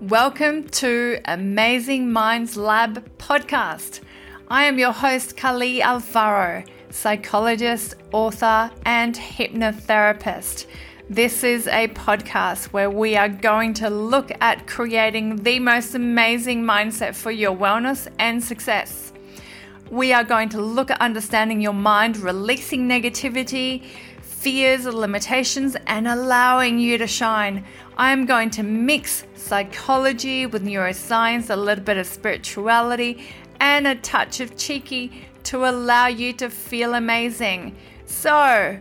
Welcome to Amazing Minds Lab podcast. I am your host, Kali Alfaro, psychologist, author, and hypnotherapist. This is a podcast where we are going to look at creating the most amazing mindset for your wellness and success. We are going to look at understanding your mind, releasing negativity, fears, limitations, and allowing you to shine. I'm going to mix psychology with neuroscience, a little bit of spirituality, and a touch of cheeky to allow you to feel amazing. So,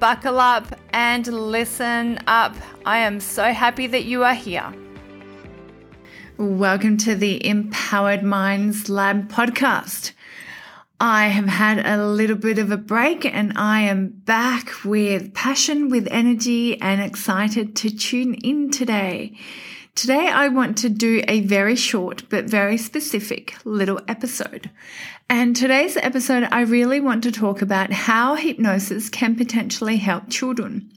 buckle up and listen up. I am so happy that you are here. Welcome to the Empowered Minds Lab podcast. I have had a little bit of a break and I am back with passion, with energy, and excited to tune in today. Today, I want to do a very short but very specific little episode. And today's episode, I really want to talk about how hypnosis can potentially help children.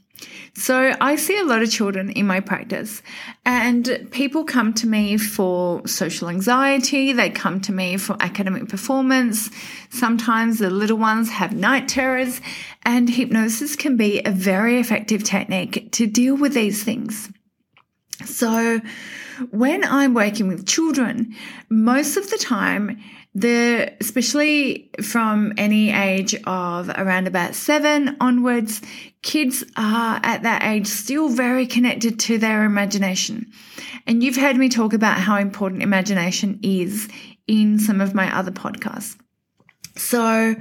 So I see a lot of children in my practice and people come to me for social anxiety. They come to me for academic performance. Sometimes the little ones have night terrors and hypnosis can be a very effective technique to deal with these things. So when I'm working with children, most of the time the especially from any age of around about seven onwards, kids are at that age still very connected to their imagination. And you've heard me talk about how important imagination is in some of my other podcasts. So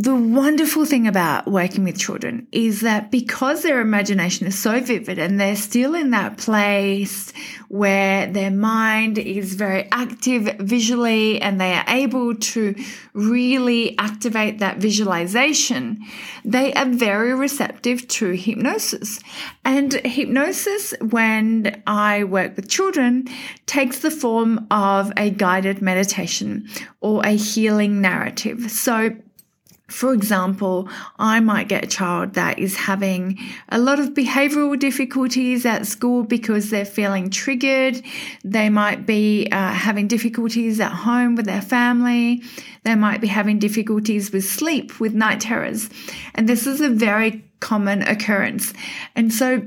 the wonderful thing about working with children is that because their imagination is so vivid and they're still in that place where their mind is very active visually and they are able to really activate that visualization, they are very receptive to hypnosis. And hypnosis, when I work with children, takes the form of a guided meditation or a healing narrative. So for example, I might get a child that is having a lot of behavioral difficulties at school because they're feeling triggered. They might be uh, having difficulties at home with their family. They might be having difficulties with sleep, with night terrors. And this is a very common occurrence. And so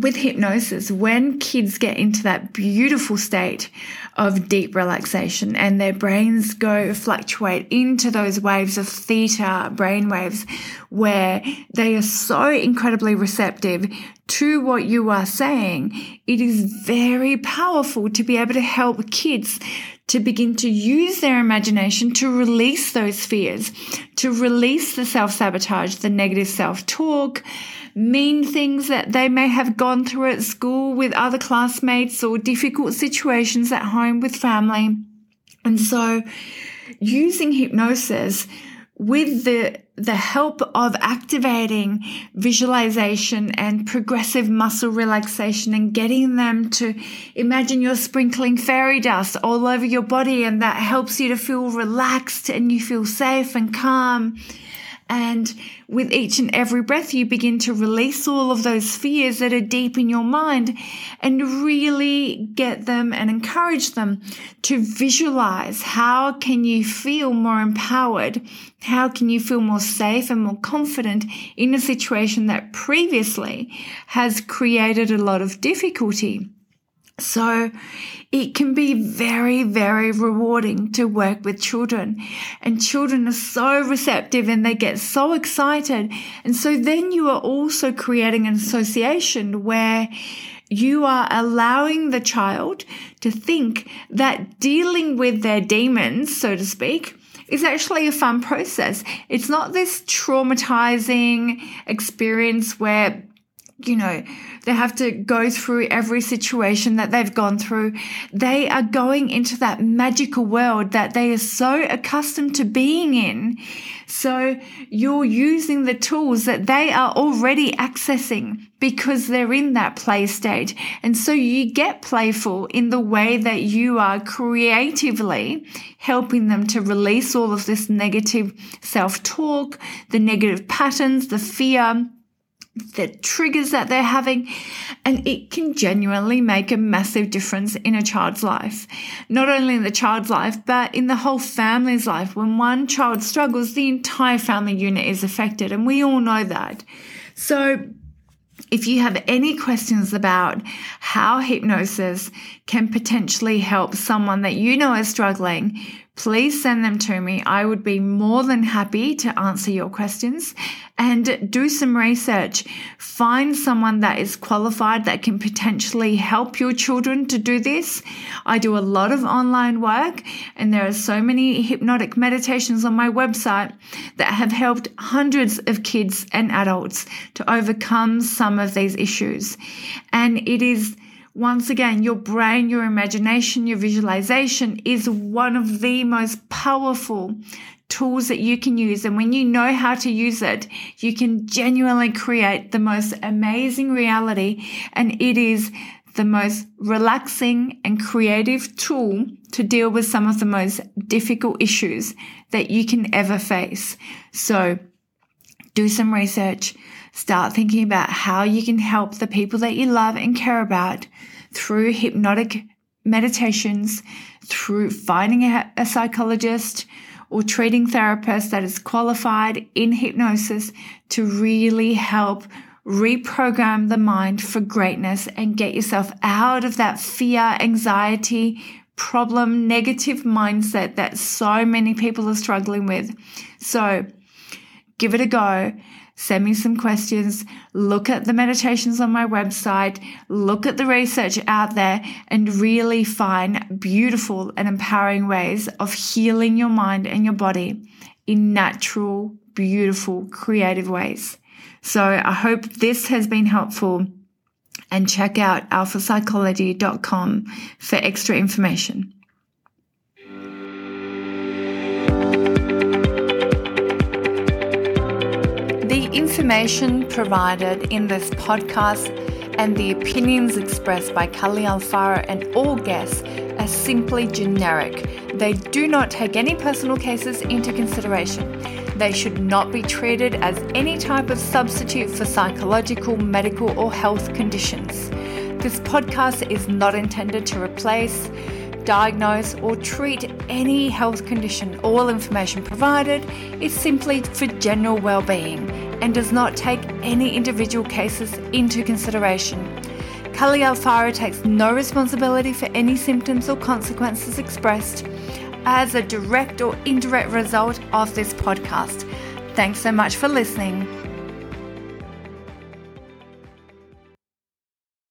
with hypnosis, when kids get into that beautiful state of deep relaxation and their brains go fluctuate into those waves of theta brain waves where they are so incredibly receptive to what you are saying, it is very powerful to be able to help kids to begin to use their imagination to release those fears, to release the self sabotage, the negative self talk, mean things that they may have gone through at school with other classmates or difficult situations at home with family. And so using hypnosis with the the help of activating visualization and progressive muscle relaxation and getting them to imagine you're sprinkling fairy dust all over your body and that helps you to feel relaxed and you feel safe and calm and with each and every breath, you begin to release all of those fears that are deep in your mind and really get them and encourage them to visualize how can you feel more empowered? How can you feel more safe and more confident in a situation that previously has created a lot of difficulty? So it can be very, very rewarding to work with children. And children are so receptive and they get so excited. And so then you are also creating an association where you are allowing the child to think that dealing with their demons, so to speak, is actually a fun process. It's not this traumatizing experience where you know, they have to go through every situation that they've gone through. They are going into that magical world that they are so accustomed to being in. So you're using the tools that they are already accessing because they're in that play state. And so you get playful in the way that you are creatively helping them to release all of this negative self talk, the negative patterns, the fear, the triggers that they're having, and it can genuinely make a massive difference in a child's life. Not only in the child's life, but in the whole family's life. When one child struggles, the entire family unit is affected, and we all know that. So, if you have any questions about how hypnosis can potentially help someone that you know is struggling, please send them to me. I would be more than happy to answer your questions and do some research. Find someone that is qualified that can potentially help your children to do this. I do a lot of online work and there are so many hypnotic meditations on my website that have helped hundreds of kids and adults to overcome some of these issues. And it is once again, your brain, your imagination, your visualization is one of the most powerful tools that you can use. And when you know how to use it, you can genuinely create the most amazing reality. And it is the most relaxing and creative tool to deal with some of the most difficult issues that you can ever face. So do some research Start thinking about how you can help the people that you love and care about through hypnotic meditations, through finding a, a psychologist or treating therapist that is qualified in hypnosis to really help reprogram the mind for greatness and get yourself out of that fear, anxiety, problem, negative mindset that so many people are struggling with. So give it a go send me some questions, look at the meditations on my website, look at the research out there, and really find beautiful and empowering ways of healing your mind and your body in natural, beautiful, creative ways. So I hope this has been helpful and check out alphapsychology.com for extra information. Information provided in this podcast and the opinions expressed by Kali Alfaro and all guests are simply generic. They do not take any personal cases into consideration. They should not be treated as any type of substitute for psychological, medical, or health conditions. This podcast is not intended to replace, diagnose, or treat any health condition. All information provided is simply for general well-being and does not take any individual cases into consideration. Kali Alfaro takes no responsibility for any symptoms or consequences expressed as a direct or indirect result of this podcast. Thanks so much for listening.